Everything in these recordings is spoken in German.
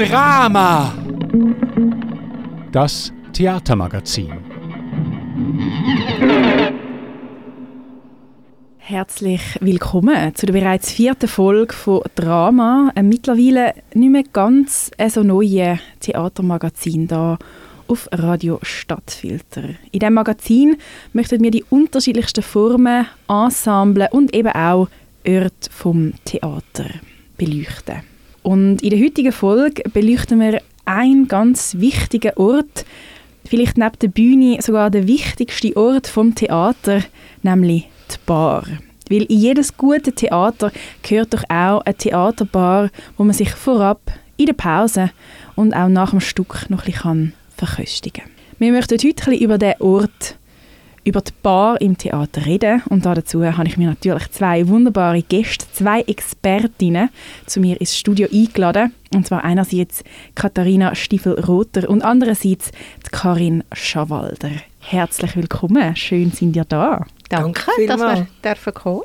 Drama. Das Theatermagazin. Herzlich willkommen zu der bereits vierten Folge von Drama, ein mittlerweile nicht mehr ganz so neue Theatermagazin da auf Radio Stadtfilter. In diesem Magazin möchten wir die unterschiedlichsten Formen, Ensemble und eben auch Orte vom Theater beleuchten. Und in der heutigen Folge beleuchten wir einen ganz wichtigen Ort, vielleicht neben der Bühne sogar der wichtigste Ort vom Theater, nämlich die Bar. Weil in jedes gute Theater gehört doch auch eine Theaterbar, wo man sich vorab, in der Pause und auch nach dem Stück noch ein bisschen verköstigen kann. Wir möchten heute ein bisschen über den Ort über die Bar im Theater reden. Und dazu habe ich mir natürlich zwei wunderbare Gäste, zwei Expertinnen zu mir ins Studio eingeladen. Und zwar einerseits Katharina Stiefel-Rother und andererseits die Karin Schawalder. Herzlich willkommen, schön sind ihr da. Danke, Danke dass wir dürfen kommen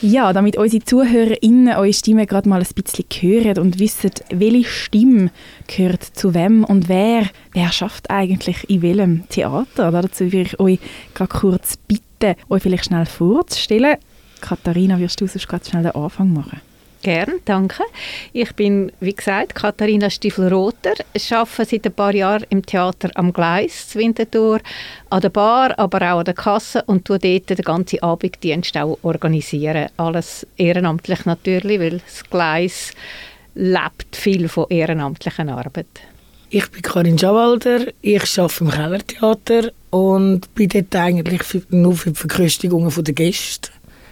ja, damit unsere ZuhörerInnen eure Stimme gerade mal ein bisschen hören und wissen, welche Stimme gehört zu wem und wer, wer schafft eigentlich in welchem Theater. Dazu würde ich euch gerade kurz bitten, euch vielleicht schnell vorzustellen. Katharina, wirst du sonst gerade schnell den Anfang machen? Gern, danke. Ich bin, wie gesagt, Katharina Stiefel-Rother. Arbeite seit ein paar Jahren im Theater am Gleis zu Winterthur, an der Bar, aber auch an der Kasse und tue dort den ganzen Abenddienst auch organisieren. Alles ehrenamtlich natürlich, weil das Gleis lebt viel von ehrenamtlicher Arbeit. Ich bin Karin Schawalder, ich arbeite im Kellertheater und bin dort eigentlich nur für die Verköstigungen der Gäste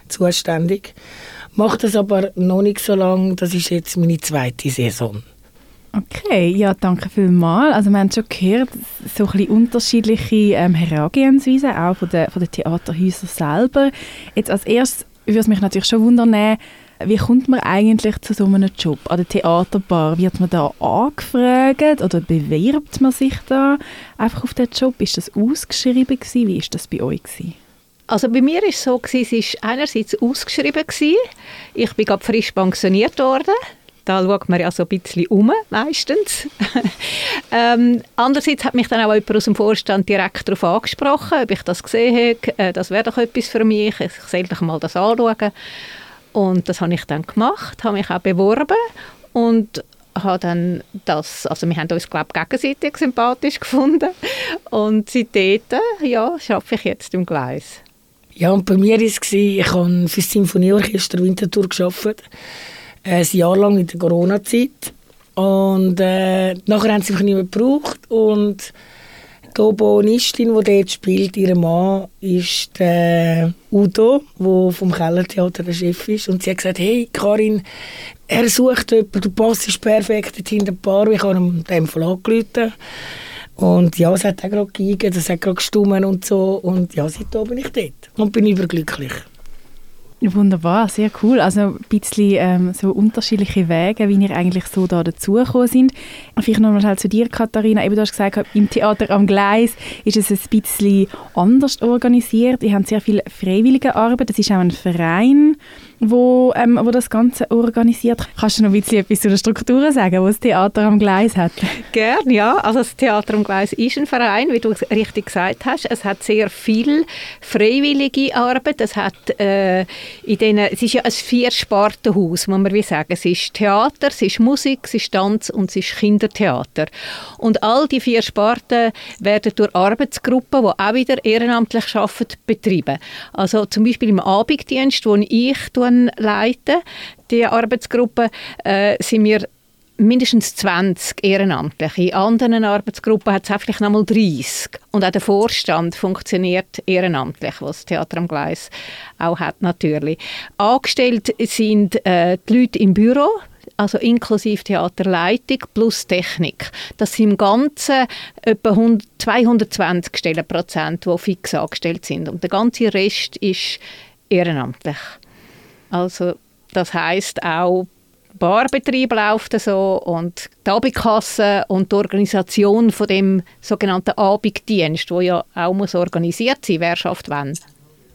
zuständig mache das aber noch nicht so lange. Das ist jetzt meine zweite Saison. Okay, ja, danke vielmals. Also wir haben schon gehört, so ein bisschen unterschiedliche ähm, Herangehensweisen, auch von den, von den Theaterhäusern selber. Jetzt als erstes würde es mich natürlich schon wundern, wie kommt man eigentlich zu so einem Job an der Theaterbar? Wird man da angefragt oder bewirbt man sich da einfach auf den Job? Ist das ausgeschrieben gewesen? Wie ist das bei euch gewesen? Also bei mir es so, gewesen, es war einerseits ausgeschrieben. Gewesen. Ich bin gerade frisch pensioniert worden. Da schaut man ja so ein bisschen um, meistens. ähm, andererseits hat mich dann auch jemand aus dem Vorstand direkt darauf angesprochen, ob ich das gesehen habe. Äh, das wäre doch etwas für mich. Ich sollte doch mal das anschauen. Und das habe ich dann gemacht, habe mich auch beworben und habe dann das, also wir haben uns glaube ich gegenseitig sympathisch gefunden und seitdem ja, arbeite ich jetzt im Gleis. Ja, und bei mir war es, ich habe für das Sinfonieorchester Winterthur gearbeitet, äh, ein Jahr lang in der Corona-Zeit. Und äh, nachher haben sie mich nicht mehr gebraucht und die Obonistin, die dort spielt, ihr Mann, ist der Udo, der vom Kellertheater der Chef ist. Und sie hat gesagt, hey Karin, er sucht jemanden, du passt perfekt hinter dem Paar. Ich habe ihm dem Fall angerufen. Und ja, es hat auch gerade gegeben, es hat gerade gestummen und so. Und ja, seitdem bin ich dort und bin überglücklich. Wunderbar, sehr cool. Also ein bisschen ähm, so unterschiedliche Wege, wie ihr eigentlich so da dazugekommen sind. Vielleicht nochmal halt zu dir, Katharina. Eben, du hast gesagt, im Theater am Gleis ist es ein bisschen anders organisiert. Ihr habt sehr viel freiwillige Arbeit. Es ist auch ein Verein wo, ähm, wo das Ganze organisiert. Kannst du noch ein bisschen etwas zu den Strukturen sagen, was das Theater am Gleis hat? Gerne, ja. Also das Theater am Gleis ist ein Verein, wie du richtig gesagt hast. Es hat sehr viel freiwillige Arbeit. Es, hat, äh, in denen, es ist ja ein Vierspartenhaus, muss man wie sagen. Es ist Theater, es ist Musik, es ist Tanz und es ist Kindertheater. Und all die vier Sparten werden durch Arbeitsgruppen, die auch wieder ehrenamtlich arbeiten, betrieben. Also zum Beispiel im Abenddienst, wo ich leite, die Arbeitsgruppe, äh, sind wir mindestens 20 Ehrenamtliche. In anderen Arbeitsgruppen hat es vielleicht noch mal 30. Und auch der Vorstand funktioniert ehrenamtlich, was das Theater am Gleis auch hat natürlich. Angestellt sind äh, die Leute im Büro, also inklusive Theaterleitung plus Technik. Das sind im Ganzen etwa 220 Stellenprozent, die fix angestellt sind. Und der ganze Rest ist ehrenamtlich. Also das heißt auch Barbetrieb läuft so und die Abendkasse und die Organisation von dem sogenannten Abenddienst, wo ja auch muss organisiert sein, wer schafft wann.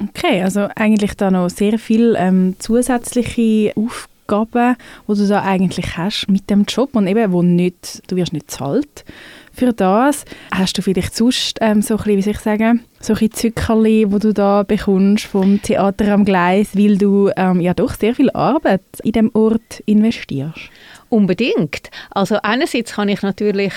Okay, also eigentlich da noch sehr viel ähm, zusätzliche Aufgaben die du da eigentlich hast mit dem Job und eben, wo nicht, du wirst nicht zahlt für das. Hast du vielleicht sonst ähm, so ein bisschen, wie soll ich sagen, so ein Zückerli, wo du da bekommst vom Theater am Gleis, weil du ähm, ja doch sehr viel Arbeit in dem Ort investierst? Unbedingt. Also einerseits kann ich natürlich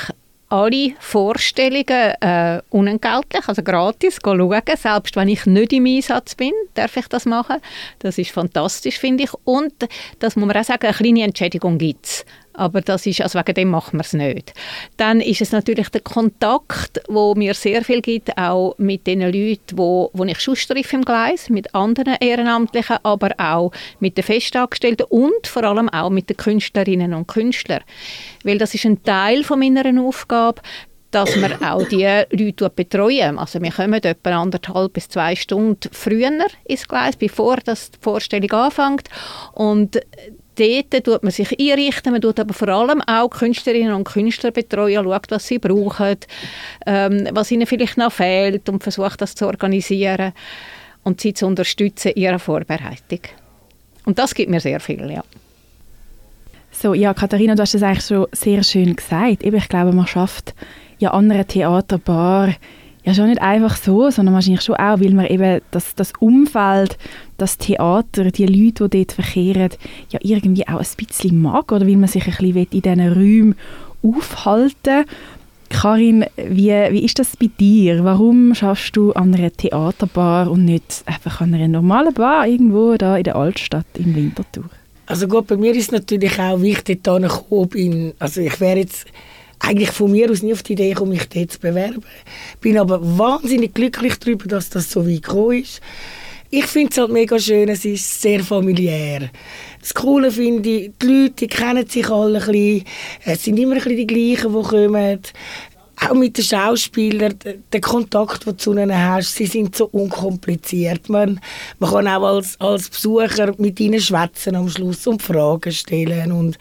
alle Vorstellungen äh, unentgeltlich, also gratis, schauen. Selbst wenn ich nicht im Einsatz bin, darf ich das machen. Das ist fantastisch, finde ich. Und das muss man auch sagen, eine kleine Entschädigung gibt es. Aber das ist, also wegen dem machen wir es nicht. Dann ist es natürlich der Kontakt, wo mir sehr viel gibt, auch mit den Leuten, wo, wo ich treffe im Gleis, mit anderen Ehrenamtlichen, aber auch mit den Festangestellten und vor allem auch mit den Künstlerinnen und Künstlern. Weil das ist ein Teil von meiner Aufgabe, dass wir auch die Leute betreuen. Also wir kommen etwa anderthalb bis zwei Stunden früher ins Gleis, bevor das die Vorstellung anfängt. Und dort tut man sich einrichten, man tut aber vor allem auch Künstlerinnen und Künstler betreuen, schaut, was sie brauchen, ähm, was ihnen vielleicht noch fehlt und versucht, das zu organisieren und sie zu unterstützen in ihrer Vorbereitung. Und das gibt mir sehr viel, ja. So, ja, Katharina, du hast es eigentlich schon sehr schön gesagt. Ich glaube, man schafft ja andere Theaterbar ja schon nicht einfach so, sondern wahrscheinlich schon auch, weil man eben das, das Umfeld, das Theater, die Leute, die dort verkehren, ja irgendwie auch ein bisschen mag oder weil man sich ein bisschen in diesen Räumen aufhalten Karin, wie, wie ist das bei dir? Warum schaffst du an einer Theaterbar und nicht einfach an einer normalen Bar irgendwo da in der Altstadt in Winterthur? Also gut, bei mir ist es natürlich auch wichtig, da bin. Also ich wäre jetzt eigentlich von mir aus nie auf die Idee gekommen, mich dort zu bewerben. Bin aber wahnsinnig glücklich darüber, dass das so weit gekommen ist. Ich finde es halt mega schön, es ist sehr familiär. Das Coole finde ich, die Leute die kennen sich alle ein bisschen, es sind immer ein bisschen die gleichen, die kommen. Auch mit den Schauspielern, der Kontakt, den du zu ihnen hast, sie sind so unkompliziert. Man, man kann auch als, als Besucher mit ihnen schwätzen am Schluss und Fragen stellen und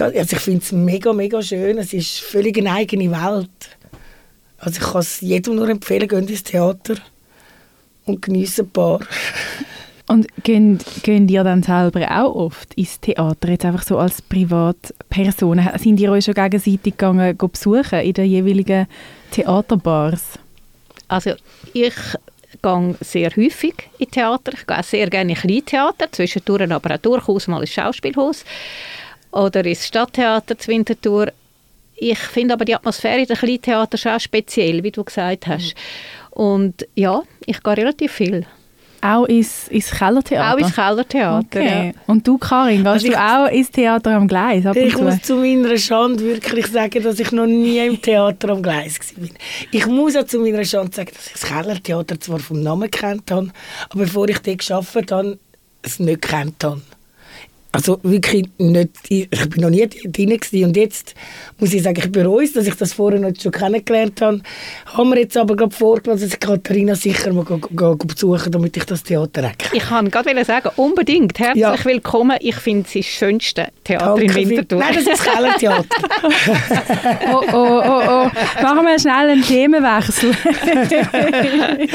also ich finde es mega, mega schön. Es ist völlig eine eigene Welt. Also ich kann es jedem nur empfehlen, geht ins Theater und genießen ein paar. Und gehen, gehen ihr dann selber auch oft ins Theater, jetzt einfach so als Privatperson? Sind ihr euch schon gegenseitig gegangen, besuchen in den jeweiligen Theaterbars? Also ich gehe sehr häufig in Theater. Ich gehe sehr gerne in Kleintheater, zwischendurch aber auch durchaus mal ins Schauspielhaus oder ins Stadttheater zu Winterthur. Ich finde aber die Atmosphäre in den Kleintheater schon speziell, wie du gesagt hast. Mhm. Und ja, ich gehe relativ viel. Auch ins, ins Kellertheater? Auch ins Kellertheater, okay. ja. Und du, Karin, gehst also du auch ins Theater am Gleis? ich muss zu meiner Schande wirklich sagen, dass ich noch nie im Theater am Gleis war. Ich muss auch zu meiner Schande sagen, dass ich das Kellertheater zwar vom Namen kennt habe, aber bevor ich dort gearbeitet habe, es nicht kennt habe. Also wirklich nicht, ich bin noch nie drin gewesen. und jetzt muss ich sagen, ich bereue es, dass ich das vorher noch schon kennengelernt habe. Haben wir jetzt aber gerade vorgenommen, dass ich Katharina sicher mal go, go, go besuchen damit ich das Theater erkenne. Ich kann gerade sagen, unbedingt, herzlich ja. willkommen. Ich finde es das schönste Theater Danke in Winterthur. Nein, das ist das Kellertheater. oh, oh, oh, oh. Machen wir schnell einen Themenwechsel.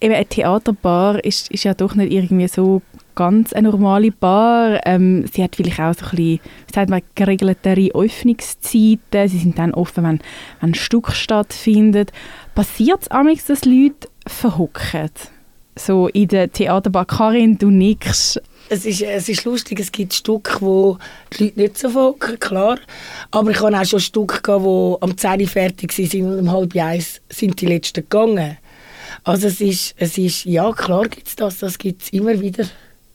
Eben, eine Theaterbar ist, ist ja doch nicht irgendwie so ganz eine normale Bar. Ähm, sie hat vielleicht auch so ein bisschen, wie sagt man, geregeltere Öffnungszeiten. Sie sind dann offen, wenn, wenn ein Stück stattfindet. Passiert es amigs, dass Leute verhocken? So in der Theaterbar Karin, du nix. Es ist, es ist lustig, es gibt Stücke, wo die Leute nicht so verhocken, klar. Aber ich habe auch schon Stücke die am 10 Uhr fertig waren und um halb eins sind die letzten gegangen. Also es ist, es ist ja klar gibt es das, das gibt es immer wieder.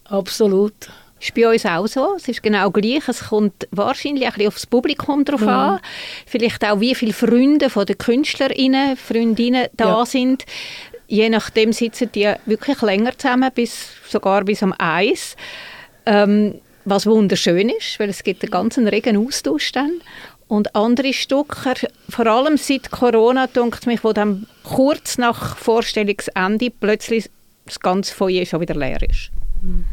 Absolut. Das ist bei uns auch so. Es ist genau gleich. Es kommt wahrscheinlich ein bisschen aufs Publikum drauf mhm. an. Vielleicht auch, wie viele Freunde von den KünstlerInnen, Freundinnen da ja. sind. Je nachdem sitzen die wirklich länger zusammen, bis, sogar bis am Eis. Ähm, was wunderschön ist, weil es gibt einen ganz regen Austausch dann. Und andere Stücke, vor allem seit Corona, denkt mich, wo dann kurz nach Vorstellungsende plötzlich das ganze Feuer schon wieder leer ist. Mhm.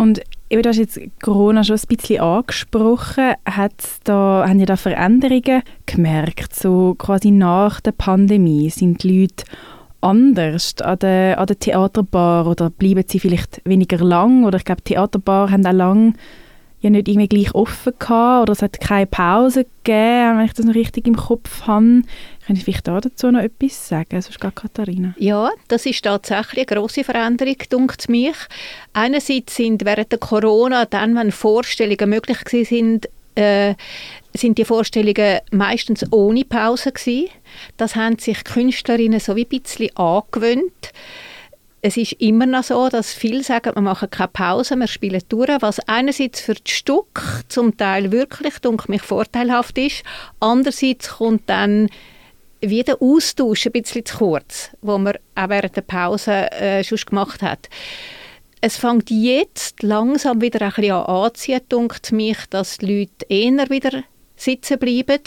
Und eben, du hast jetzt Corona schon ein bisschen angesprochen. Hat's da, haben ihr da Veränderungen gemerkt? So quasi nach der Pandemie sind die Leute anders an der, an der Theaterbar oder bleiben sie vielleicht weniger lang oder ich glaube Theaterbar haben auch lang ja nicht irgendwie gleich offen gehabt oder es hat keine Pause gegeben, wenn ich das noch richtig im Kopf habe. Können Sie vielleicht da dazu noch etwas sagen, sonst gar Katharina? Ja, das ist tatsächlich eine grosse Veränderung, dunkt mich. Einerseits sind während der Corona, dann, wenn Vorstellungen möglich sind, äh, sind die Vorstellungen meistens ohne Pause gewesen. Das haben sich Künstlerinnen so wie ein bisschen angewöhnt es ist immer noch so, dass viele sagen, wir machen keine Pause, wir spielen durch, was einerseits für das Stück zum Teil wirklich, denke mich, vorteilhaft ist. Andererseits kommt dann wie der Austausch ein bisschen zu kurz, wo man auch während der Pause äh, schon gemacht hat. Es fängt jetzt langsam wieder ein bisschen an anzuziehen, denke mich, dass die Leute eher wieder sitzen bleiben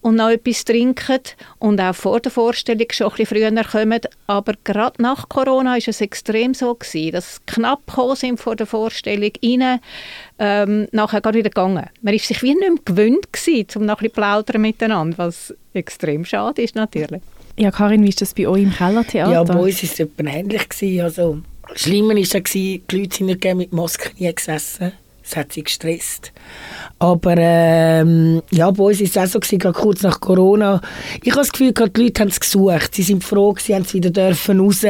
und noch etwas trinken und auch vor der Vorstellung schon ein bisschen früher kommen. Aber gerade nach Corona war es extrem so gewesen, dass knapp gekommen sind vor der Vorstellung rein, ähm, nachher gar wieder gegangen. Man war sich wie nicht mehr gewöhnt gewesen, um noch ein bisschen plaudern miteinander, was extrem schade ist natürlich. Ja, Karin, wie ist das bei euch im Kellertheater? Ja, bei uns war es etwa ähnlich. Gewesen. Also, schlimmer war es, die Leute sind nicht mit Masken gesessen. Das hat sie gestresst. Aber ähm, ja, bei uns war es auch so, gewesen, kurz nach Corona. Ich habe das Gefühl, die Leute haben es gesucht. Sie sind froh, sie haben es wieder dürfen raus.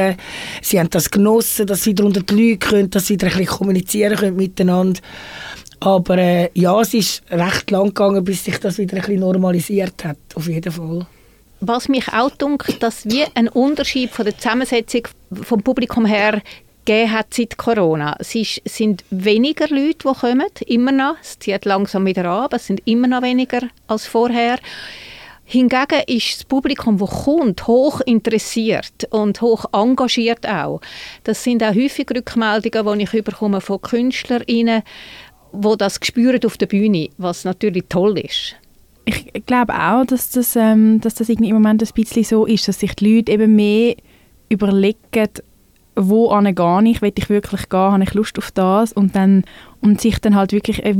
Sie haben das genossen, dass sie wieder unter die Leute können, dass sie wieder ein bisschen kommunizieren können miteinander. Aber äh, ja, es ist recht lang gegangen, bis sich das wieder ein bisschen normalisiert hat, auf jeden Fall. Was mich auch dunkelt, dass wie ein Unterschied von der Zusammensetzung vom Publikum her gegeben hat seit Corona. Es ist, sind weniger Leute, die kommen, immer noch. Es zieht langsam wieder an, aber es sind immer noch weniger als vorher. Hingegen ist das Publikum, das kommt, hoch interessiert und hoch engagiert auch. Das sind auch häufig Rückmeldungen, die ich von KünstlerInnen, die das spüren auf der Bühne, was natürlich toll ist. Ich glaube auch, dass das, ähm, dass das irgendwie im Moment ein bisschen so ist, dass sich die Leute eben mehr überlegen, wo gehe ich, will ich wirklich gehen, habe ich Lust auf das und dann und sich dann halt wirklich ein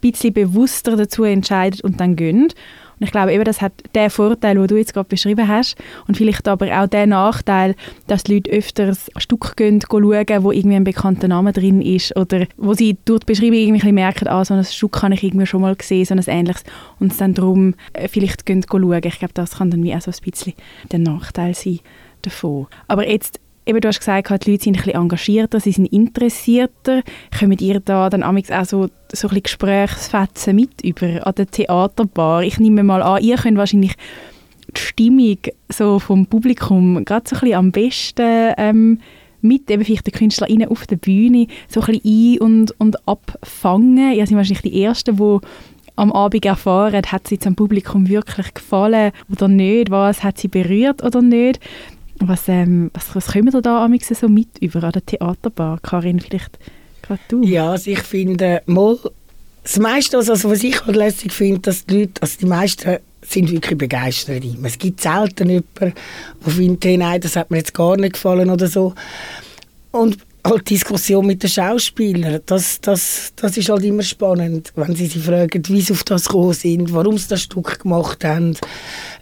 bisschen bewusster dazu entscheidet und dann gönnt. Und ich glaube eben, das hat den Vorteil, den du jetzt gerade beschrieben hast und vielleicht aber auch den Nachteil, dass die Leute öfters ein Stück gehen, schauen, wo irgendwie ein bekannter Name drin ist oder wo sie durch die Beschreibung irgendwie merken, ah, so ein Stück habe ich irgendwie schon mal gesehen, so ein ähnliches und es dann darum äh, vielleicht gehen schauen. Ich glaube, das kann dann wie auch so ein bisschen der Nachteil sein davon. Aber jetzt eben, du hast gesagt, die Leute sind ein bisschen engagierter, sie sind interessierter. Kommt ihr da dann auch so, so ein Gesprächsfetzen mit über an der Theaterbar? Ich nehme mal an, ihr könnt wahrscheinlich die Stimmung so vom Publikum gerade so ein bisschen am besten ähm, mit eben vielleicht den KünstlerInnen auf der Bühne so ein bisschen ein- und, und abfangen. Ihr seid wahrscheinlich die Ersten, die am Abend erfahren, hat sie zum Publikum wirklich gefallen oder nicht, was hat sie berührt oder nicht. Was, ähm, was, was kommen da da so mit über an der Theaterbar? Karin, vielleicht gerade du? Ja, also ich finde, mal, das meiste, also, was ich halt lässig finde, dass die Leute, also die meisten sind wirklich begeistert. Es gibt selten jemanden, der findet, hey, nein, das hat mir jetzt gar nicht gefallen oder so. Und halt Diskussion mit den Schauspielern, das, das, das ist halt immer spannend, wenn sie sich fragen, wie sie auf das gekommen sind, warum sie das Stück gemacht haben.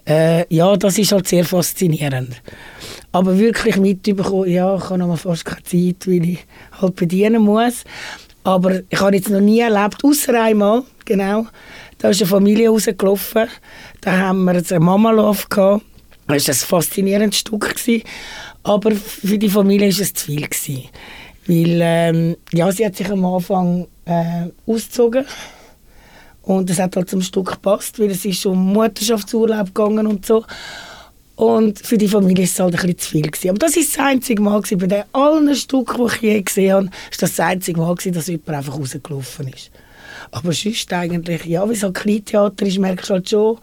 Äh, ja, das ist halt sehr faszinierend. Aber wirklich mitbekommen, ja, ich habe noch fast keine Zeit, weil ich halt bedienen muss. Aber ich habe jetzt noch nie erlebt, außer einmal, genau, da ist eine Familie rausgelaufen, da haben wir jetzt eine Mama Love gehabt. Das war ein faszinierendes Stück. Gewesen. Aber für die Familie war es zu viel. Gewesen. Weil ähm, ja, sie hat sich am Anfang äh, ausgezogen und es hat halt zum Stück gepasst, weil es ist um Mutterschaftsurlaub gegangen und so. Und für die Familie war es halt ein bisschen zu viel. Gewesen. Aber das war das einzige Mal, gewesen, bei den allen Stücken, die ich je gesehen habe, ist das, das einzige Mal, gewesen, dass jemand einfach rausgelaufen ist. Aber sonst eigentlich, ja, wie es halt Kleintheater ist, merkst du halt schon,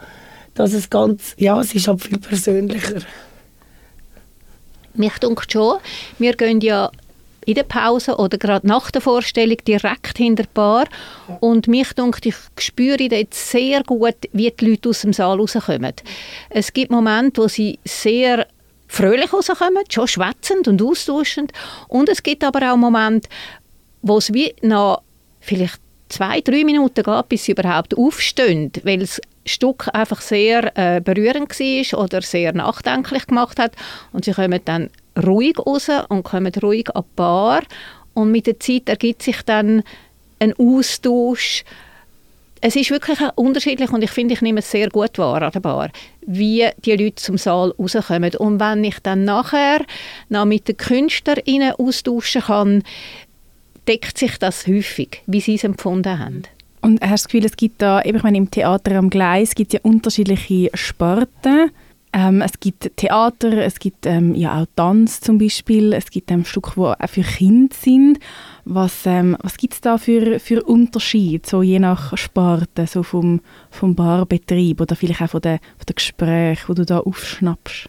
dass es ganz, ja, es ist halt viel persönlicher. Mich denkt schon, wir gehen ja in der Pause oder gerade nach der Vorstellung direkt hinter der Bar. Und mich denkt, ich spüre dort sehr gut, wie die Leute aus dem Saal rauskommen. Es gibt Momente, wo sie sehr fröhlich rauskommen, schon schwätzend und austauschend. Und es gibt aber auch Momente, wo es wie noch vielleicht zwei, drei Minuten geht, bis sie überhaupt aufstehen, weil es Stück einfach sehr äh, berührend war oder sehr nachdenklich gemacht hat. Und sie kommen dann ruhig raus und kommen ruhig an die Bar. Und mit der Zeit ergibt sich dann ein Austausch. Es ist wirklich unterschiedlich und ich finde, ich nehme es sehr gut wahr an der Bar, wie die Leute zum Saal rauskommen. Und wenn ich dann nachher noch mit den KünstlerInnen austauschen kann, deckt sich das häufig, wie sie es empfunden haben. Und hast du das Gefühl, es gibt da, ich meine, im Theater am Gleis gibt es ja unterschiedliche Sparten. Ähm, es gibt Theater, es gibt ähm, ja auch Tanz zum Beispiel, es gibt ähm, Stücke, die auch für Kinder sind. Was, ähm, was gibt es da für, für Unterschiede, so je nach Sparte, so vom, vom Barbetrieb oder vielleicht auch von den, von den Gesprächen, die du da aufschnappst?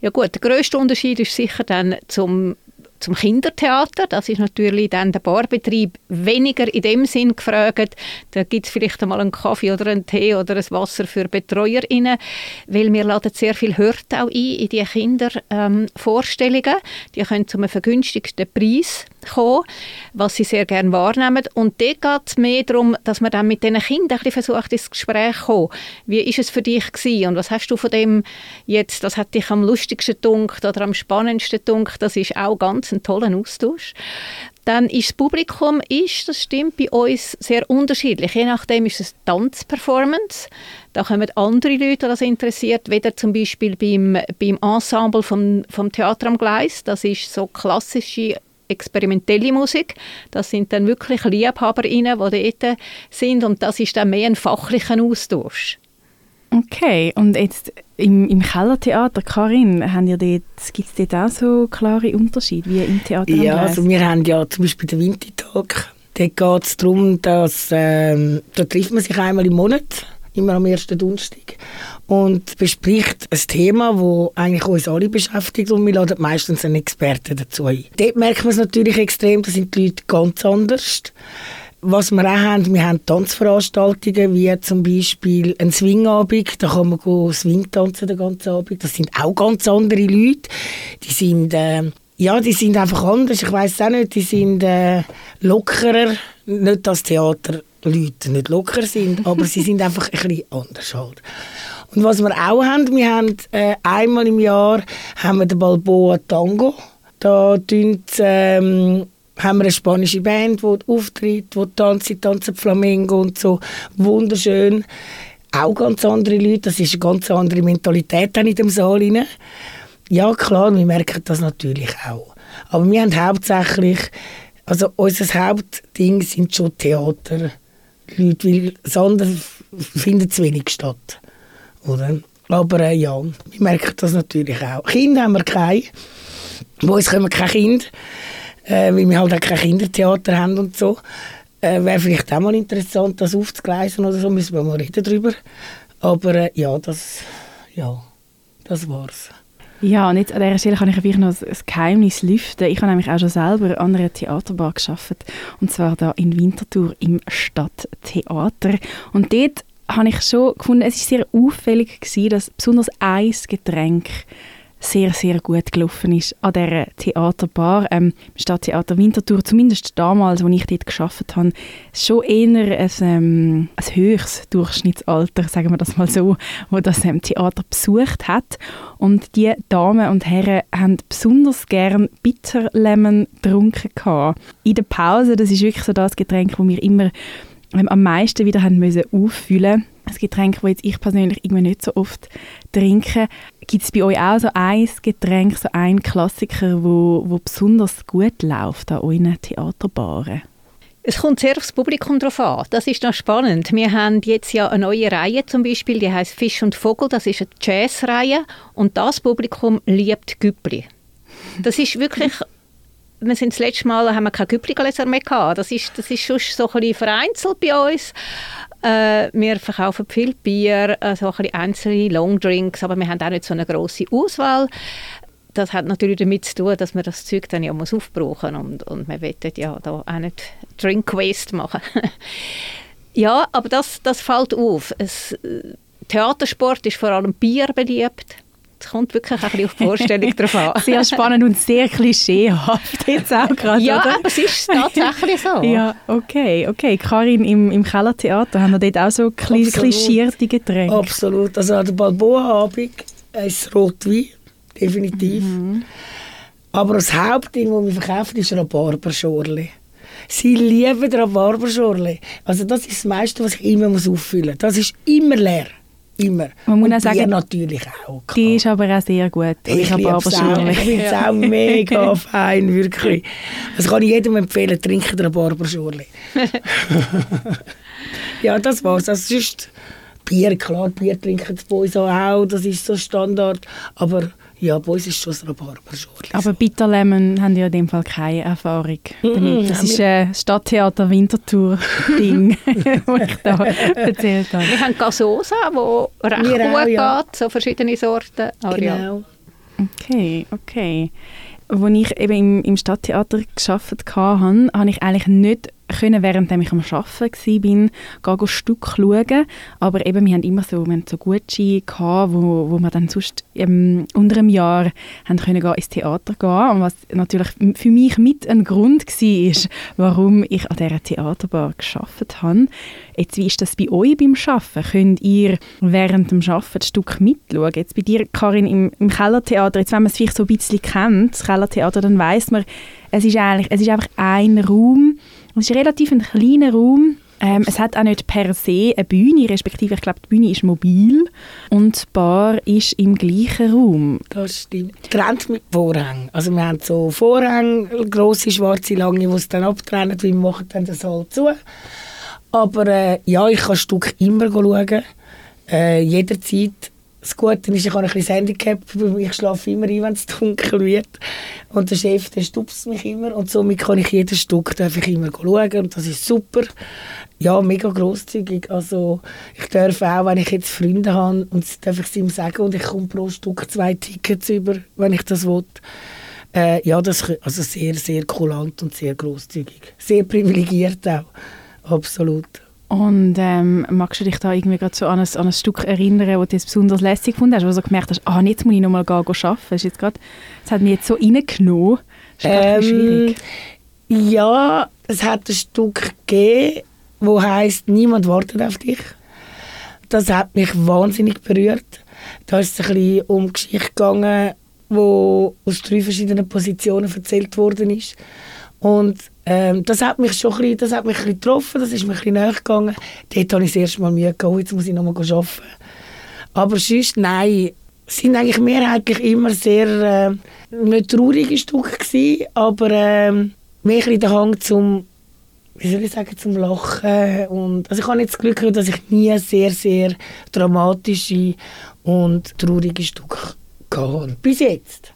Ja gut, der grösste Unterschied ist sicher dann zum zum Kindertheater. Das ist natürlich dann der Barbetrieb weniger in dem Sinn gefragt. Da gibt es vielleicht einmal einen Kaffee oder einen Tee oder ein Wasser für BetreuerInnen, weil wir laden sehr viel Hört auch ein in die Kindervorstellungen. Ähm, die können zu einem vergünstigsten Preis kommen, was sie sehr gerne wahrnehmen. Und dort geht es mehr darum, dass man dann mit diesen Kindern ein versucht, ins Gespräch zu kommen. Wie ist es für dich gewesen? und was hast du von dem jetzt, das hat dich am lustigsten gedunkt oder am spannendsten gedunkt? Das ist auch ganz ein toller Austausch. Dann ist das Publikum, ist, das stimmt, bei uns sehr unterschiedlich. Je nachdem ist es Tanzperformance. Da kommen andere Leute, die das interessiert, weder zum Beispiel beim, beim Ensemble vom, vom Theater am Gleis. Das ist so klassische experimentelle Musik. Das sind dann wirklich LiebhaberInnen, die dort sind und das ist dann mehr ein fachlicher Austausch. Okay, und jetzt im, im Kellertheater, Karin, gibt es dort auch so klare Unterschiede wie im Theater Ja, also wir haben ja zum Beispiel den Wintertag. Dort geht es darum, dass ähm, da trifft man sich einmal im Monat, immer am ersten Donnerstag und bespricht ein Thema, das eigentlich uns alle beschäftigt und wir laden meistens einen Experten dazu ein. Dort merkt man es natürlich extrem, da sind die Leute ganz anders. Was wir auch haben, wir haben Tanzveranstaltungen, wie zum Beispiel ein Swingabend, da kann man go Swing tanzen den ganzen Abend. Das sind auch ganz andere Leute. Die sind, äh, ja, die sind einfach anders. Ich weiß auch nicht, die sind äh, lockerer. Nicht, dass Theaterleute nicht locker sind, aber sie sind einfach ein bisschen anders halt. Und was wir auch haben, wir haben äh, einmal im Jahr haben wir den Balboa Tango. Da tun ähm, haben wir eine spanische Band, die auftritt, die tanzen, tanzen Flamengo und so. Wunderschön. Auch ganz andere Leute, das ist eine ganz andere Mentalität in dem Saal. Rein. Ja, klar, wir merken das natürlich auch. Aber wir haben hauptsächlich, also unser Hauptding sind schon Theater. Leute, weil andere findet zu wenig statt. Oder? Aber äh, ja, wir merken das natürlich auch. Kinder haben wir keine. Bei uns kommen keine Kinder, äh, weil wir halt auch kein Kindertheater haben und so. Äh, Wäre vielleicht auch mal interessant, das aufzugleisen oder so, müssen wir mal reden darüber. Aber äh, ja, das, ja, das war's. Ja, und jetzt an dieser Stelle kann ich vielleicht noch ein Geheimnis lüften. Ich habe nämlich auch schon selber an einer Theaterbar geschafft und zwar da in Winterthur im Stadttheater. Und dort habe ich schon gefunden, es war sehr auffällig gewesen, dass besonders ein Getränk sehr, sehr gut gelaufen ist an dieser Theaterbar, ähm, im Stadttheater Winterthur, zumindest damals, als ich dort gearbeitet habe, schon eher ein, ähm, ein höchstes Durchschnittsalter, sagen wir das mal so, wo das ähm, Theater besucht hat. Und die Damen und Herren haben besonders gern Bitterlemon getrunken. In der Pause, das ist wirklich so das Getränk, das wir immer ähm, am meisten wieder haben müssen auffüllen ein Getränk, das ich persönlich irgendwie nicht so oft trinke. Gibt es bei euch auch so ein Getränk, so ein Klassiker, wo, wo besonders gut läuft an euren Theaterbaren? Es kommt sehr aufs Publikum drauf an. Das ist noch spannend. Wir haben jetzt ja eine neue Reihe zum Beispiel, die heißt Fisch und Vogel. Das ist eine Jazzreihe und das Publikum liebt Güppli. Das ist wirklich wir sind das letzte Mal haben wir keine Güppli-Gläser mehr gehabt. Das ist, das ist schon so ein bisschen vereinzelt bei uns. Äh, wir verkaufen viel Bier, äh, so ein einzelne Longdrinks, aber wir haben auch nicht so eine große Auswahl. Das hat natürlich damit zu tun, dass man das Zeug dann ja muss aufbrauchen und, und wir wollen ja da auch nicht Drink Waste machen. ja, aber das, das fällt auf. Es, Theatersport ist vor allem Bier beliebt. Es kommt wirklich ein bisschen auf die Vorstellung drauf an. Sehr spannend und sehr klischeehaft jetzt auch gerade, Ja, oder? aber es ist tatsächlich so. Ja, okay, okay. Karin, im, im Kellertheater haben wir dort auch so kli Absolut. klischierte Getränke? Absolut. Also an der Balboa-Abend ist Rotwein, definitiv. Mhm. Aber das Hauptding, das wir verkaufen, ist Rhabarberschorle. Sie lieben Rhabarberschorle. Also das ist das meiste, was ich immer muss auffüllen muss. Das ist immer leer. Immer. Man muss Und auch sagen, natürlich auch. klar. Die ist aber auch sehr gut. Ich habe es auch. Barberschorle. Ich finde es auch mega fein, wirklich. Das kann ich jedem empfehlen, trinken Rhabarberschorle. ja, das war's. Also sonst Bier, klar, Bier trinken die Boys auch, das ist so Standard. Aber ja, bei uns ist schon das Rhabarberschorle. Aber Bitterlemon haben ja in dem Fall keine Erfahrung damit. Mhm, Das ist ein Stadttheater Winterthur-Ding, das ich da erzählt habe. Wir haben Gasosa, die recht Wir gut auch, ja. geht, so verschiedene Sorten. Aber ja. Genau. Okay, okay. Als ich eben im, im Stadttheater gearbeitet habe, habe ich eigentlich nicht können, während ich am Arbeiten war, gehen Stück schauen. Aber eben, wir haben immer so, wir so Gutscheine gehabt, wo, wo wir dann sonst ähm, unter einem Jahr haben können gehen, ins Theater gehen. Und was natürlich für mich mit ein Grund war, warum ich an dieser Theaterbar gearbeitet habe. Jetzt, wie ist das bei euch beim Arbeiten? Könnt ihr während dem Arbeiten ein Stück mitschauen? Jetzt bei dir, Karin, im, im Kellertheater, jetzt, wenn man es vielleicht so ein bisschen kennt, das Kellertheater, dann weiß man, es ist eigentlich, es ist einfach ein Raum, es ist relativ ein kleiner Raum. Ähm, es hat auch nicht per se eine Bühne, respektive ich glaube, die Bühne ist mobil und die Bar ist im gleichen Raum. Das stimmt. Trennt mit Vorhängen. Also wir haben so Vorhänge, grosse, schwarze, lange, die es dann abtrennen, wir machen dann den Saal zu. Aber äh, ja, ich kann Stück immer schauen. Äh, jederzeit. Das Gute ist, ich habe ein bisschen Handicap, weil ich schlafe immer ein, wenn es dunkel wird. Und der Chef, der stupst mich immer. Und somit kann ich jedes Stück darf ich immer schauen. Und das ist super. Ja, mega grosszügig. Also ich darf auch, wenn ich jetzt Freunde habe, und darf ich es ihm sagen, und ich komme pro Stück zwei Tickets über, wenn ich das will. Äh, ja, das also sehr, sehr kulant und sehr grosszügig. Sehr privilegiert auch. Absolut. Und ähm, magst du dich da irgendwie gerade so an ein, an ein Stück erinnern, wo du jetzt besonders lässig gefunden hast, wo du so gemerkt hast, ah, jetzt muss ich nochmal gehen, gehen arbeiten. Das, ist jetzt grad, das hat mich jetzt so reingenommen. Das ist Ähm, schwierig. ja, es hat ein Stück gegeben, wo heißt Niemand wartet auf dich. Das hat mich wahnsinnig berührt. Da ist es ein bisschen um die Geschichte gegangen, wo aus drei verschiedenen Positionen erzählt worden ist. Und ähm, das hat mich schon ein bisschen, das hat mich ein bisschen getroffen, das ist mir ein bisschen näher gegangen. Dort habe ich das erste Mal Mühe gehabt, jetzt muss ich nochmal arbeiten. Aber sonst, nein, sind eigentlich mehrheitlich immer sehr, äh, nicht traurige Stücke gewesen, aber ähm, mehr bisschen der Hang zum, wie soll ich sagen, zum Lachen. Und, also ich habe jetzt das Glück gehabt, dass ich nie sehr, sehr dramatische und traurige Stücke gehabt. Bis jetzt.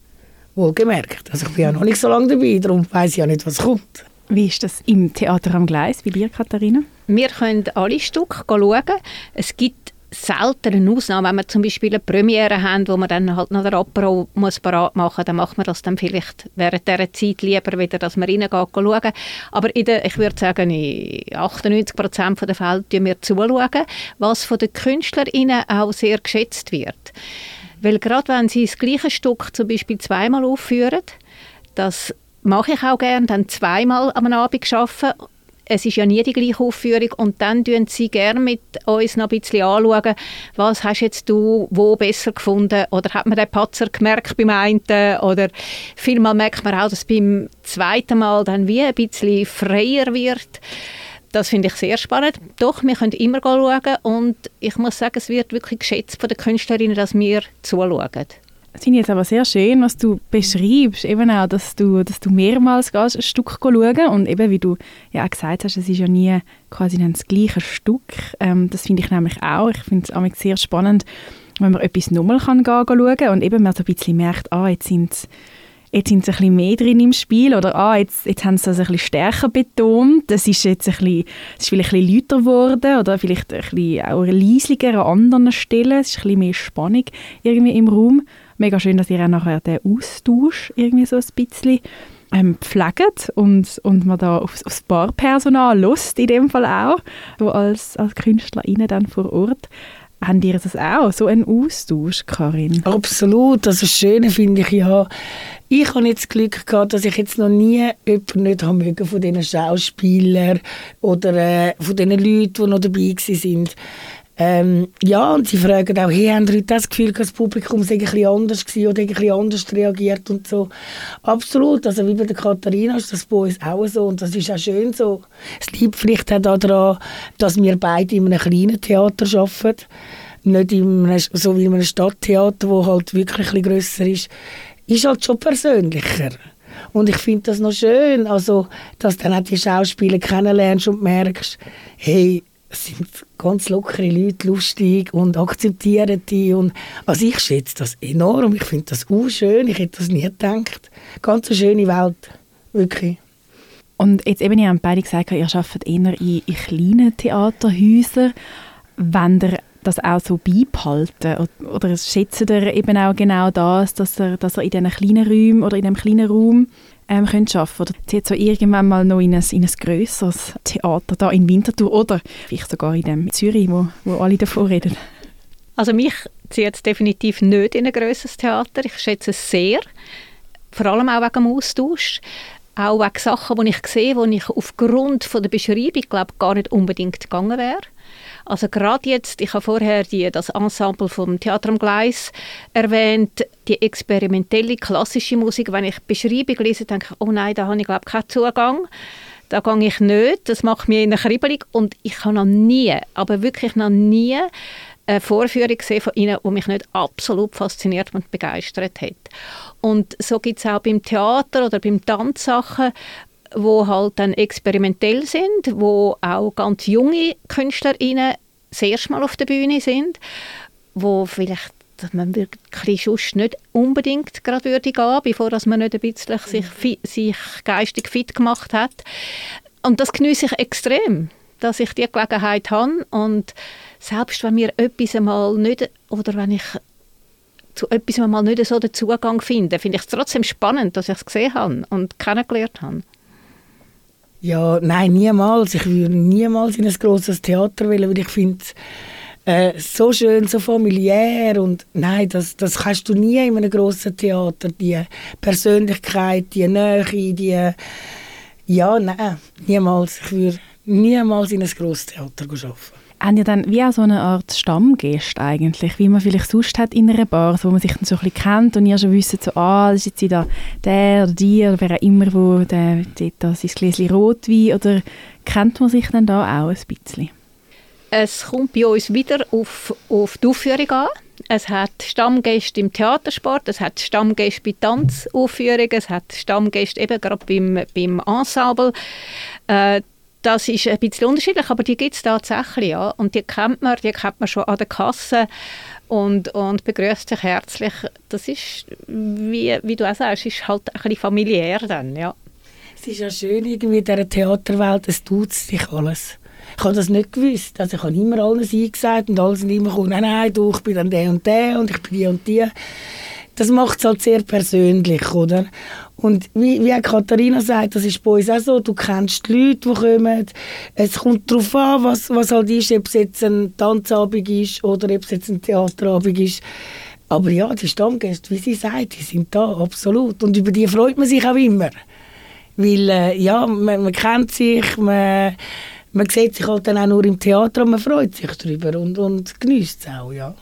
Wohlgemerkt. Also ich bin ja noch nicht so lange dabei, darum weiss ich ja nicht, was kommt. Wie ist das im Theater am Gleis bei dir, Katharina? Wir können alle Stücke schauen. Es gibt selten eine Ausnahme, wenn wir zum Beispiel eine Premiere haben, wo man dann halt noch den Apero muss parat machen muss, dann macht man das dann vielleicht während dieser Zeit lieber wieder, dass man reingehen schauen. Aber in der, ich würde sagen, in 98 Prozent der Fälle schauen wir zuschauen, was von den KünstlerInnen auch sehr geschätzt wird. Weil gerade wenn sie das gleiche Stück zum Beispiel zweimal aufführen, das mache ich auch gerne, dann zweimal am Abend arbeiten. Es ist ja nie die gleiche Aufführung und dann schauen sie gerne mit uns noch ein bisschen anschauen, was hast jetzt du wo besser gefunden oder hat man den Patzer gemerkt beim einen oder vielmal merkt man auch, dass beim zweiten Mal dann wie ein bisschen freier wird. Das finde ich sehr spannend. Doch, wir können immer schauen und ich muss sagen, es wird wirklich geschätzt von den Künstlerinnen, dass wir zuschauen. Das finde jetzt aber sehr schön, was du beschreibst, eben auch, dass du, dass du mehrmals gehst, ein Stück schauen und eben, wie du ja auch gesagt hast, es ist ja nie quasi das gleiche Stück. Ähm, das finde ich nämlich auch. Ich finde es auch sehr spannend, wenn man etwas nochmal kann schauen und eben man so ein bisschen merkt, ah, jetzt sind jetzt sind sie ein bisschen mehr drin im Spiel oder ah, jetzt, jetzt haben sie das ein bisschen stärker betont, das ist jetzt ein bisschen, es ist vielleicht ein bisschen lauter geworden oder vielleicht ein bisschen auch leislicher an anderen Stellen, es ist ein bisschen mehr Spannung irgendwie im Raum. Mega schön, dass ihr auch nachher den Austausch irgendwie so ein bisschen ähm, pflegt und, und man da aufs, aufs Barpersonal lust in dem Fall auch, so als, als KünstlerInnen dann vor Ort. Haben ihr das auch, so einen Austausch, Karin? Absolut. Also das Schöne finde ich ja, ich habe jetzt Glück gehabt, dass ich jetzt noch nie jemanden nicht haben mögen von diesen Schauspielern oder äh, von diesen Leuten, die noch dabei waren. Ähm, ja, und sie fragen auch, hey, haben Sie das Gefühl, dass das Publikum sei ein bisschen anders gewesen oder ein bisschen anders reagiert und so. Absolut, also wie bei der Katharina ist das bei uns auch so und das ist auch schön so. Es liegt vielleicht auch daran, dass wir beide in einem kleinen Theater arbeiten, nicht in einem, so wie in einem Stadttheater, wo halt wirklich ein bisschen grösser ist. Ist halt schon persönlicher. Und ich finde das noch schön, also, dass dann auch die Schauspieler kennenlernst und merkst, hey, es sind ganz lockere Leute, lustig und akzeptieren die. Und, also ich schätze das enorm. Ich finde das auch schön. Ich hätte das nie gedacht. Ganz eine schöne Welt. Wirklich. Und jetzt eben, ihr habt beide gesagt, ihr arbeitet eher in, in kleinen Theaterhäusern. Wenn ihr das auch so beibehalten? Oder schätzt ihr eben auch genau das, dass ihr, dass ihr in diesen kleinen Räumen oder in diesem kleinen Raum ähm, könnt arbeiten Oder zieht so irgendwann mal noch in ein, in ein grösseres Theater da in Winterthur oder vielleicht sogar in dem Zürich, wo, wo alle davon reden? Also mich zieht es definitiv nicht in ein grösseres Theater. Ich schätze es sehr, vor allem auch wegen dem Austausch auch wegen Sachen, die ich sehe, die ich aufgrund von der Beschreibung glaube gar nicht unbedingt gegangen wäre. Also gerade jetzt, ich habe vorher die, das Ensemble vom Theater am Gleis erwähnt, die experimentelle klassische Musik. Wenn ich Beschreibung lese, denke ich, oh nein, da habe ich glaube keinen Zugang. Da gehe ich nicht, das macht mir eine kribbelig und ich habe noch nie, aber wirklich noch nie eine Vorführung gesehen von ihnen, die mich nicht absolut fasziniert und begeistert hat. Und so gibt es auch beim Theater oder beim Tanzsachen, wo halt dann experimentell sind, wo auch ganz junge KünstlerInnen das erste Mal auf der Bühne sind, wo vielleicht man wirklich sonst nicht unbedingt gerade würde gehen, bevor dass man nicht ein bisschen sich, sich geistig fit gemacht hat. Und das genieße ich extrem, dass ich die Gelegenheit habe und selbst wenn mir etwas einmal nicht, oder wenn ich zu etwas mal nicht so den Zugang finde, finde ich es trotzdem spannend, dass ich es gesehen habe und kennengelernt habe. Ja, nein, niemals. Ich würde niemals in ein grosses Theater wollen, weil ich finde äh, so schön, so familiär und nein, das, das kannst du nie in einem grossen Theater. Die Persönlichkeit, die Nähe, die ja, nein, niemals. Ich würde niemals in ein grosses Theater arbeiten haben ja dann wie auch so eine Art Stammgäste eigentlich, wie man vielleicht sonst hat in einer Bar, wo man sich dann so ein bisschen kennt und ihr schon wisst, so, ah, das ist jetzt da der oder die oder wer auch immer, wo der, der, das ist Gläschen Rotwein oder kennt man sich dann da auch ein bisschen? Es kommt bei uns wieder auf, auf die Aufführung an. Es hat Stammgäste im Theatersport, es hat Stammgäste bei Tanzaufführungen, es hat Stammgäste eben gerade beim, beim Ensemble. Äh, das ist ein bisschen unterschiedlich, aber die gibt es tatsächlich. Ja. Und die kennt man, die kennt man schon an der Kasse und, und begrüßt sich herzlich. Das ist, wie, wie du auch sagst, ist halt ein bisschen familiär dann, ja. Es ist ja schön irgendwie in dieser Theaterwelt, es tut sich alles. Ich habe das nicht gewusst. Also ich habe immer alles eingesagt und alles sind immer gekommen, nein, nein, du, ich bin dann der und der und ich bin die und die. Das macht es halt sehr persönlich, oder? Und wie, wie Katharina sagt, das ist bei uns auch so, du kennst die Leute, die kommen. Es kommt darauf an, was, was halt ist, ob es jetzt ein Tanzabend ist oder ob es jetzt ein Theaterabend ist. Aber ja, die Stammgäste, wie sie sagt, die sind da, absolut. Und über die freut man sich auch immer. Weil, äh, ja, man, man, kennt sich, man, man sieht sich halt dann auch nur im Theater und man freut sich darüber und, und genießt es auch, ja.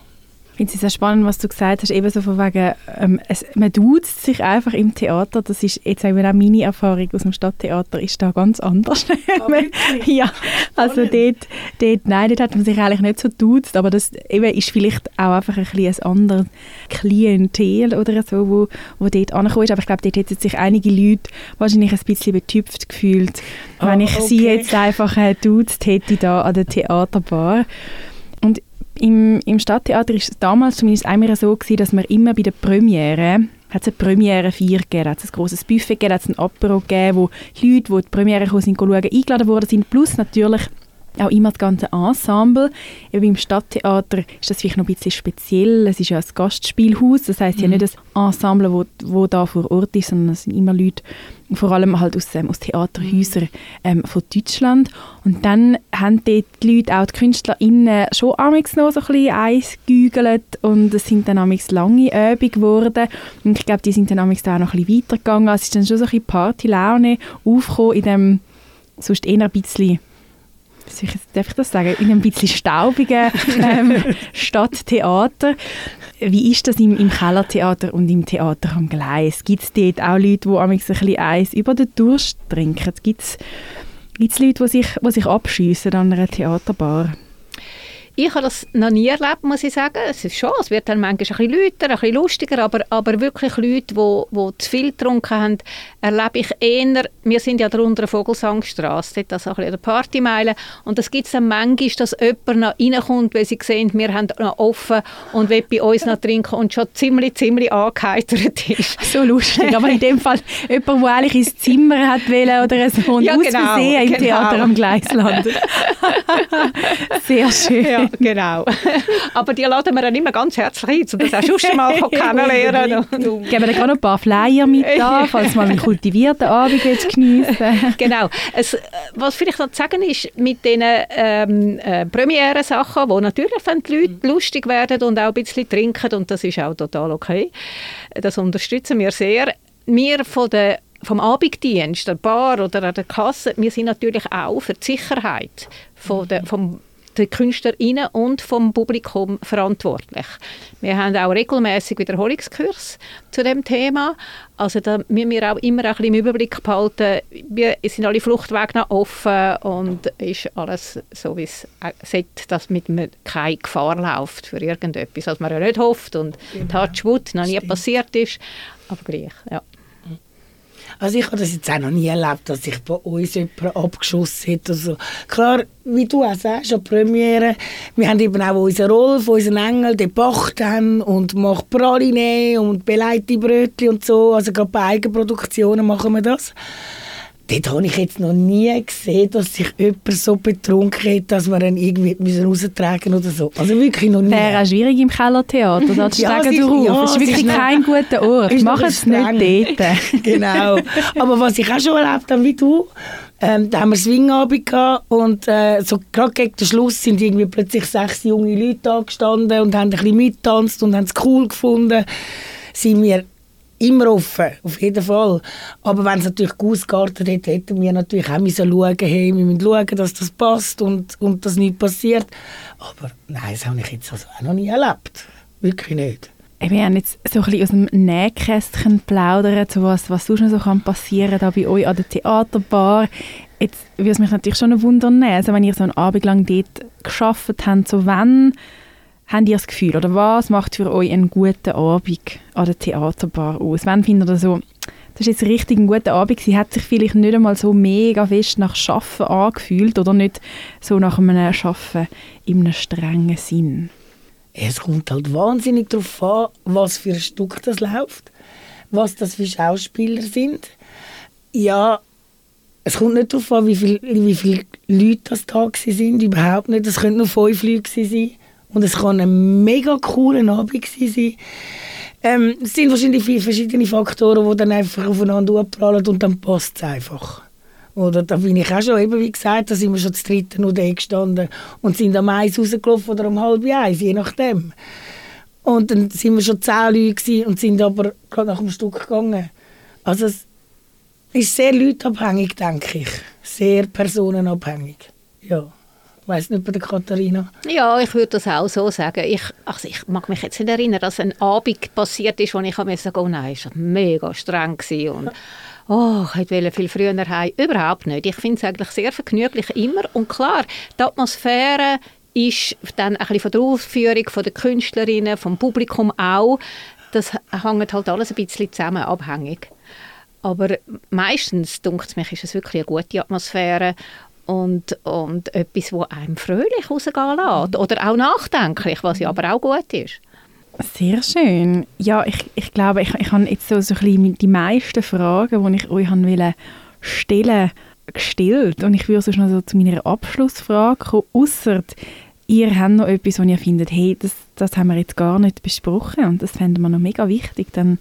Ich finde es sehr spannend, was du gesagt hast, eben so von wegen, ähm, es, man duzt sich einfach im Theater, das ist jetzt auch meine Erfahrung aus dem Stadttheater, ist da ganz anders. Ah, ja, also dort, dort, nein, dort hat man sich eigentlich nicht so duzt, aber das eben ist vielleicht auch einfach ein, ein anderes Klientel oder so, wo, wo dort angekommen ist, aber ich glaube, dort hätten sich einige Leute wahrscheinlich ein bisschen betüpft gefühlt, oh, wenn ich okay. sie jetzt einfach äh, duzt hätte da an der Theaterbar. Im, Im Stadttheater war es damals zumindest einmal so, gewesen, dass man immer bei der Premiere hat eine Premiere-Feier gegeben, hat es ein grosses Buffet gegeben, hat es ein Apero gegeben, wo Leute, die die Premiere kamen, sind, eingeladen worden sind, plus natürlich auch immer das ganze Ensemble. Eben im Stadttheater ist das vielleicht noch ein bisschen speziell. Es ist ja ein Gastspielhaus, das heißt ja Mhm. nicht ein Ensemble, wo, wo da vor Ort ist, sondern es sind immer Leute, vor allem halt aus, ähm, aus Theaterhäusern ähm, von Deutschland. Und dann haben dort die Leute, auch die KünstlerInnen, schon amigs noch so ein bisschen eingegügelt und es sind dann amigs lange Übungen geworden. Und ich glaube, die sind dann amigs da auch noch ein bisschen weitergegangen. Es ist dann schon so ein bisschen Partylaune aufgekommen in dem sonst eher ein bisschen darf ich das sagen, in einem bisschen staubigen ähm, Stadttheater. Wie ist das im, im Kellertheater und im Theater am Gleis? Gibt es dort auch Leute, die ein bisschen Eis über den Durst trinken? Gibt es Leute, die sich, die sich abschiessen an einer Theaterbar? Ich habe das noch nie erlebt, muss ich sagen. Es ist schon, es wird dann manchmal ein bisschen lauter, ein bisschen lustiger, aber, aber wirklich Leute, die, die zu viel getrunken haben, erlebe ich eher, wir sind ja drunter Vogelsangstrasse, dort also ein bisschen der Partymeile, und das gibt es dann manchmal, dass jemand noch reinkommt, weil sie sehen, wir haben noch offen und will bei uns noch trinken und schon ziemlich, ziemlich angeheitert ist. So lustig, aber in dem Fall jemand, der eigentlich ins Zimmer hat wollen oder so und Ja, aus genau, Versehen im genau. Theater am Gleis landet. Sehr schön. Ja, genau. Aber die laden wir dann immer ganz herzlich ein, um das auch schon mal kennenlernen. Und- Geben wir gerade noch ein paar Flyer mit da, falls man einen kultivierten Abend jetzt geniessen genau. Es, äh, was vielleicht noch zu sagen ist, mit diesen ähm, äh, Premiere-Sachen, wo natürlich dann die Leute lustig werden und auch ein bisschen trinken, und das ist auch total okay, das unterstützen wir sehr. Wir von der vom Abenddienst, der Bar oder an der Kasse, wir sind natürlich auch für die Sicherheit von der, vom der KünstlerInnen und vom Publikum verantwortlich. Wir haben auch regelmäßig Wiederholungskurs zu dem Thema. Also da müssen wir auch immer ein bisschen im Überblick behalten. Wir sind alle Fluchtwege noch offen und ist alles so, wie es sollte, dass mit mir keine Gefahr läuft für irgendetwas, was man ja nicht hofft und Touchwood noch nie Stimmt. passiert ist. Aber gleich, ja. Also ich habe das jetzt auch noch nie erlebt, dass sich bei uns jemand abgeschossen hat. Also klar, wie du auch sagst, an Premiere, wir haben eben auch unseren Rolf, unseren Engel, den backt dann und macht Praline und beleidigte Brötchen und so. Also gerade bei Eigenproduktionen machen wir das. Dort habe ich jetzt noch nie gesehen, dass sich jemand so betrunken hat, dass wir ihn irgendwie müssen raustragen oder so. Also wirklich noch nie. Wäre auch schwierig im Kellertheater, da Ja, steigen es ist- drauf. ja, es ist wirklich ist kein guter Ort. ein es nicht dort. genau. Aber was ich auch schon erlebt habe, wie du, ähm, da haben wir Swingabend gehabt und äh, so gerade gegen den Schluss sind irgendwie plötzlich sechs junge Leute da gestanden und haben ein bisschen mittanzt und haben es cool gefunden. Sind wir immer offen, auf jeden Fall. Aber wenn es natürlich ausgeartet hätte, hätten wir natürlich auch müssen schauen, hey, wir müssen schauen, dass das passt und, und dass nichts passiert. Aber nein, das habe ich jetzt also auch noch nie erlebt. Wirklich nicht. Wir haben jetzt so ein bisschen aus dem Nähkästchen plaudern, so was, was sonst noch so kann passieren da bei euch an der Theaterbar. Jetzt würde es mich natürlich schon ein Wunder nehmen, also wenn ihr so einen Abend lang dort geschafft habt, so wann habt ihr das Gefühl, oder was macht für euch einen guten Abend an der Theaterbar aus? Wann findet ihr so, das ist jetzt richtig ein guter Abend gewesen, hat sich vielleicht nicht einmal so mega fest nach Schaffen angefühlt oder nicht so nach einem Schaffen in einem strengen Sinn? Es kommt halt wahnsinnig darauf an, was für ein Stück das läuft, was das für Schauspieler sind. Ja, es kommt nicht darauf an, wie viele wie viel Leute das da sind, überhaupt nicht. Es können nur fünf Leute sein und es kann ein mega cooler Abend sein. Ähm, es sind wahrscheinlich viele verschiedene Faktoren, die dann einfach aufeinander abprallen und dann passt es einfach. Oder da bin ich auch schon, eben wie gesagt, da sind wir schon zu dritten da gestanden und sind am eins rausgelaufen oder um halb eins, je nachdem. Und dann sind wir schon zehn Leute und sind aber gerade nach dem Stück gegangen. Also es ist sehr leutabhängig, denke ich. Sehr personenabhängig. Ja. Ich weiss nicht bei der Katharina. Ja, ich würde das auch so sagen. Ich, also ich mag mich jetzt nicht erinnern, dass ein Abend passiert ist, wo ich mir sagen oh nein, es war mega streng und oh, ich wollte viel früher heim. Überhaupt nicht. Ich finde es eigentlich sehr vergnüglich immer. Und klar, die Atmosphäre ist dann ein bisschen von der Aufführung, von den Künstlerinnen, vom Publikum auch. Das hängt halt alles ein bisschen zusammen, abhängig. Aber meistens, denke es mich, ist es wirklich eine gute Atmosphäre und, und etwas, das einem fröhlich rausgehen lässt. Oder auch nachdenklich, was ja aber auch gut ist. Sehr schön. Ja, ich, ich glaube, ich, ich habe jetzt so, so ein bisschen die meisten Fragen, die ich euch haben wollte stellen, gestellt und ich würde sonst noch so zu meiner Abschlussfrage kommen, ausser ihr habt noch etwas, wo ihr findet, hey, das, das haben wir jetzt gar nicht besprochen und das fänden wir noch mega wichtig, dann,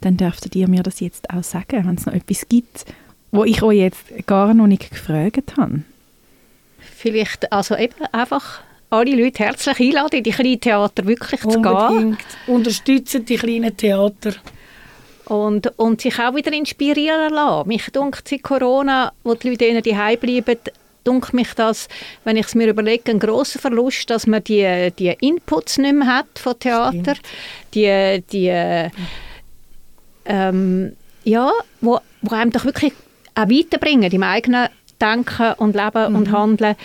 dann dürftet ihr mir das jetzt auch sagen, wenn es noch etwas gibt, wo ich euch jetzt gar noch nicht gefragt habe. Vielleicht also eben einfach alle Leute herzlich einladen, in die kleinen Theater wirklich zu gehen. Unbedingt. Unterstützen die kleinen Theater. Und, und sich auch wieder inspirieren lassen. Mich dunkt seit Corona, wo die Leute die bleiben, dunkt mich das, wenn ich es mir überlege, ein großer Verlust, dass man die, die Inputs nicht mehr hat von Theater. Die, die ähm, ja, wo, wo einem doch wirklich auch weiterbringen im eigenen Denken und Leben mhm. und Handeln.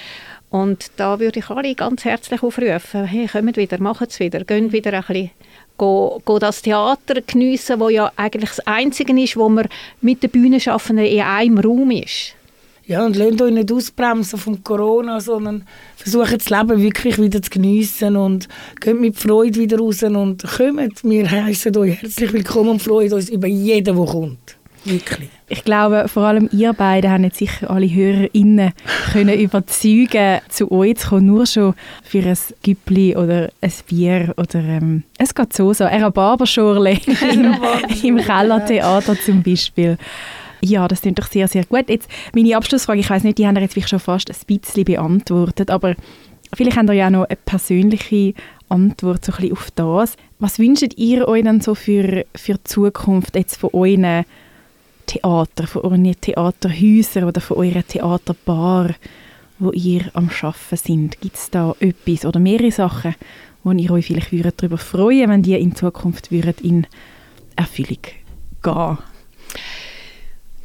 Und da würde ich alle ganz herzlich aufrufen, hey, kommt wieder, macht es wieder, geht wieder ein bisschen go, go das Theater geniessen, wo ja eigentlich das Einzige ist, wo man mit den Bühnenschaffenden in einem Raum ist. Ja, und lasst euch nicht ausbremsen von Corona, sondern versucht das Leben wirklich wieder zu geniessen und geht mit Freude wieder raus und kommt. Wir heißen euch herzlich willkommen und freuen uns über jeden, der kommt. Wirklich. Ich glaube, vor allem ihr beiden haben jetzt sicher alle HörerInnen können überzeugen, zu euch zu kommen, nur schon für ein Güppli oder ein Bier oder ähm, es geht so, so ein Rhabarberschorle im, im Kellertheater zum Beispiel. Ja, das klingt doch sehr, sehr gut. Jetzt meine Abschlussfrage, ich weiß nicht, die haben jetzt schon fast ein bisschen beantwortet, aber vielleicht habt ihr ja auch noch eine persönliche Antwort so ein bisschen auf das. Was wünscht ihr euch dann so für, für die Zukunft jetzt von euren Theater, von euren Theaterhäusern oder von eurer Theaterbar, wo ihr am Arbeiten sind? Gibt es da etwas oder mehrere Sachen, wo ihr euch vielleicht darüber freuen wenn die in Zukunft in Erfüllung gehen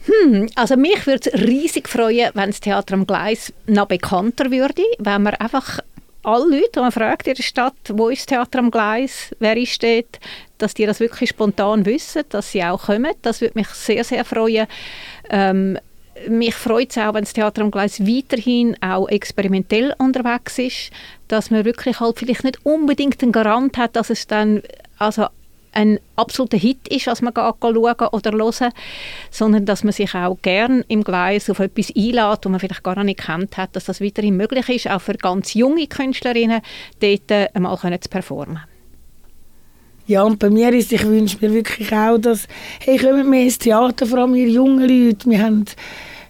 hm, also mich würde es riesig freuen, wenn das Theater am Gleis noch bekannter würde, wenn man einfach alle Leute, die man fragt in der Stadt, wo ist das Theater am Gleis, wer ist dort, dass die das wirklich spontan wissen, dass sie auch kommen. Das würde mich sehr, sehr freuen. Ähm, mich freut es auch, wenn das Theater am Gleis weiterhin auch experimentell unterwegs ist, dass man wirklich halt vielleicht nicht unbedingt einen Garant hat, dass es dann also ein absoluter Hit ist, was man schauen oder hören, sondern dass man sich auch gern im Gleis auf etwas einlädt, das man vielleicht gar nicht kennt hat, dass das weiterhin möglich ist, auch für ganz junge Künstlerinnen dort äh, einmal zu performen. Ja, und bei mir ist, ich wünsche mir wirklich auch, dass, hey, kommen wir ins Theater, vor allem wir jungen Leute, wir haben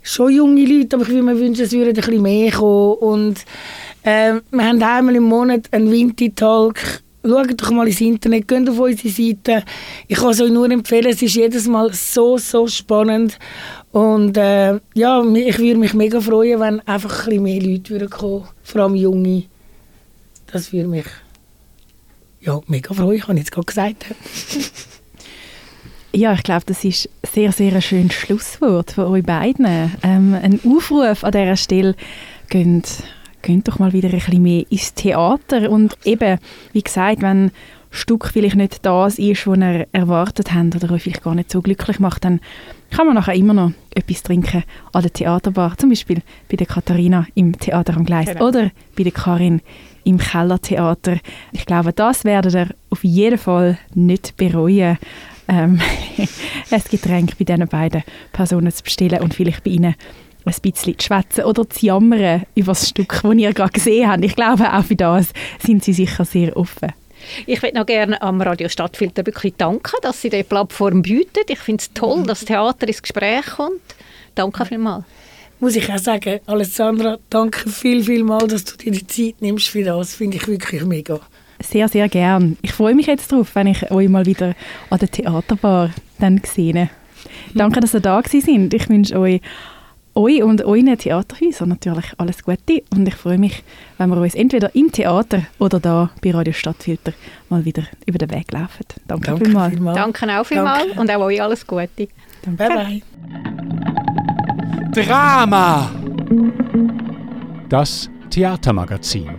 schon junge Leute, aber ich würde mir wünschen, es würde ein bisschen mehr kommen und äh, wir haben einmal im Monat einen Winter-Talk schaut doch mal ins Internet, geht auf unsere Seite. Ich kann es euch nur empfehlen, es ist jedes Mal so, so spannend. Und äh, ja, ich würde mich mega freuen, wenn einfach ein bisschen mehr Leute würden kommen, vor allem Junge. Das würde mich ja, mega freuen, ich habe jetzt gerade gesagt. Ja, ich glaube, das ist sehr, sehr ein schönes Schlusswort von euch beiden. Ähm, ein Aufruf an dieser Stelle. Geht geht doch mal wieder ein bisschen mehr ins Theater und eben, wie gesagt, wenn Stück vielleicht nicht das ist, was ihr erwartet habt oder euch vielleicht gar nicht so glücklich macht, dann kann man nachher immer noch etwas trinken an der Theaterbar, zum Beispiel bei der Katharina im Theater am Gleis genau. oder bei der Karin im Kellertheater. Ich glaube, das werdet ihr auf jeden Fall nicht bereuen, ähm, ein Getränk bei diesen beiden Personen zu bestellen und vielleicht bei ihnen ein bisschen zu schwätzen oder zu jammern über das Stück, das ihr gerade gesehen habt. Ich glaube, auch für das sind sie sicher sehr offen. Ich würde noch gerne am Radio Stadtfilter wirklich danken, dass Sie diese Plattform bieten. Ich finde es toll, dass das Theater ins Gespräch kommt. Danke vielmals. Muss ich auch sagen, Alessandra, danke viel, viel mal, dass du dir die Zeit nimmst für das. Finde ich wirklich mega. Sehr, sehr gern. Ich freue mich jetzt darauf, wenn ich euch mal wieder an der Theaterbar dann sehe. Danke, dass ihr da sind. Ich wünsche euch euch und euren Theaterhäusern natürlich alles Gute und ich freue mich, wenn wir uns entweder im Theater oder da bei Radio Stadtfilter mal wieder über den Weg laufen. Danke, Danke vielmals. vielmals. Danke auch vielmals und auch euch alles Gute. Danke. Bye bye. Drama. Das Theatermagazin.